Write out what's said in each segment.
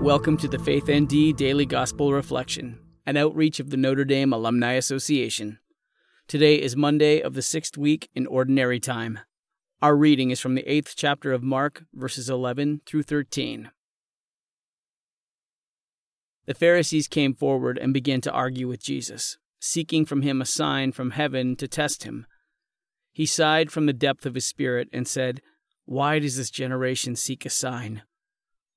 Welcome to the Faith ND Daily Gospel Reflection, an outreach of the Notre Dame Alumni Association. Today is Monday of the sixth week in Ordinary Time. Our reading is from the eighth chapter of Mark, verses 11 through 13. The Pharisees came forward and began to argue with Jesus, seeking from him a sign from heaven to test him. He sighed from the depth of his spirit and said, Why does this generation seek a sign?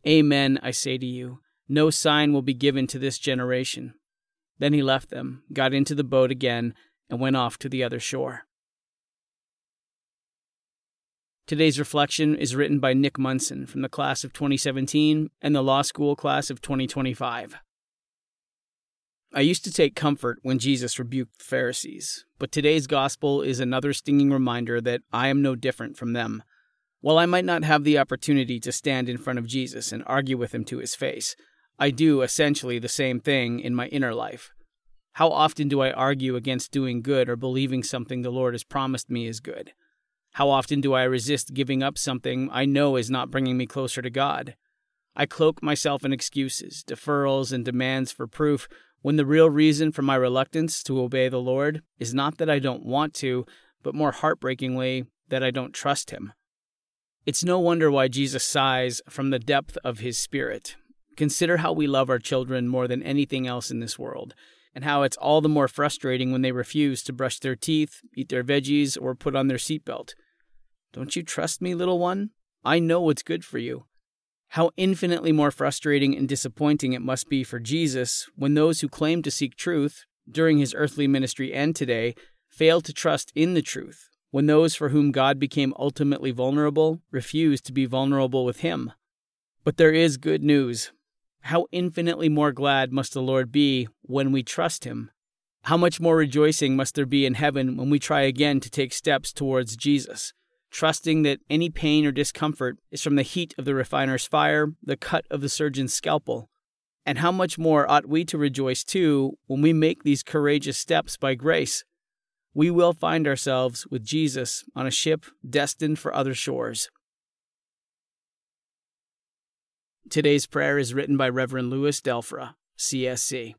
Amen, I say to you, no sign will be given to this generation. Then he left them, got into the boat again, and went off to the other shore. Today's reflection is written by Nick Munson from the class of 2017 and the law school class of 2025. I used to take comfort when Jesus rebuked the Pharisees, but today's gospel is another stinging reminder that I am no different from them. While I might not have the opportunity to stand in front of Jesus and argue with him to his face, I do essentially the same thing in my inner life. How often do I argue against doing good or believing something the Lord has promised me is good? How often do I resist giving up something I know is not bringing me closer to God? I cloak myself in excuses, deferrals, and demands for proof when the real reason for my reluctance to obey the Lord is not that I don't want to, but more heartbreakingly, that I don't trust Him. It's no wonder why Jesus sighs from the depth of his spirit. Consider how we love our children more than anything else in this world, and how it's all the more frustrating when they refuse to brush their teeth, eat their veggies, or put on their seatbelt. Don't you trust me, little one? I know what's good for you. How infinitely more frustrating and disappointing it must be for Jesus when those who claim to seek truth, during his earthly ministry and today, fail to trust in the truth, when those for whom God became ultimately vulnerable refuse to be vulnerable with Him. But there is good news. How infinitely more glad must the Lord be when we trust Him? How much more rejoicing must there be in heaven when we try again to take steps towards Jesus, trusting that any pain or discomfort is from the heat of the refiner's fire, the cut of the surgeon's scalpel? And how much more ought we to rejoice too when we make these courageous steps by grace? We will find ourselves with Jesus on a ship destined for other shores. Today's prayer is written by Reverend Louis Delfra, CSC.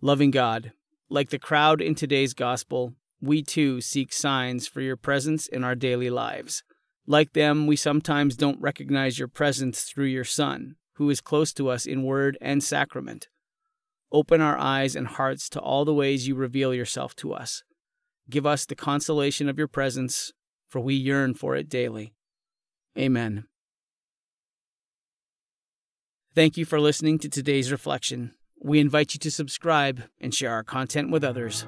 Loving God, like the crowd in today's gospel, we too seek signs for your presence in our daily lives. Like them, we sometimes don't recognize your presence through your Son, who is close to us in word and sacrament. Open our eyes and hearts to all the ways you reveal yourself to us. Give us the consolation of your presence, for we yearn for it daily. Amen. Thank you for listening to today's reflection. We invite you to subscribe and share our content with others.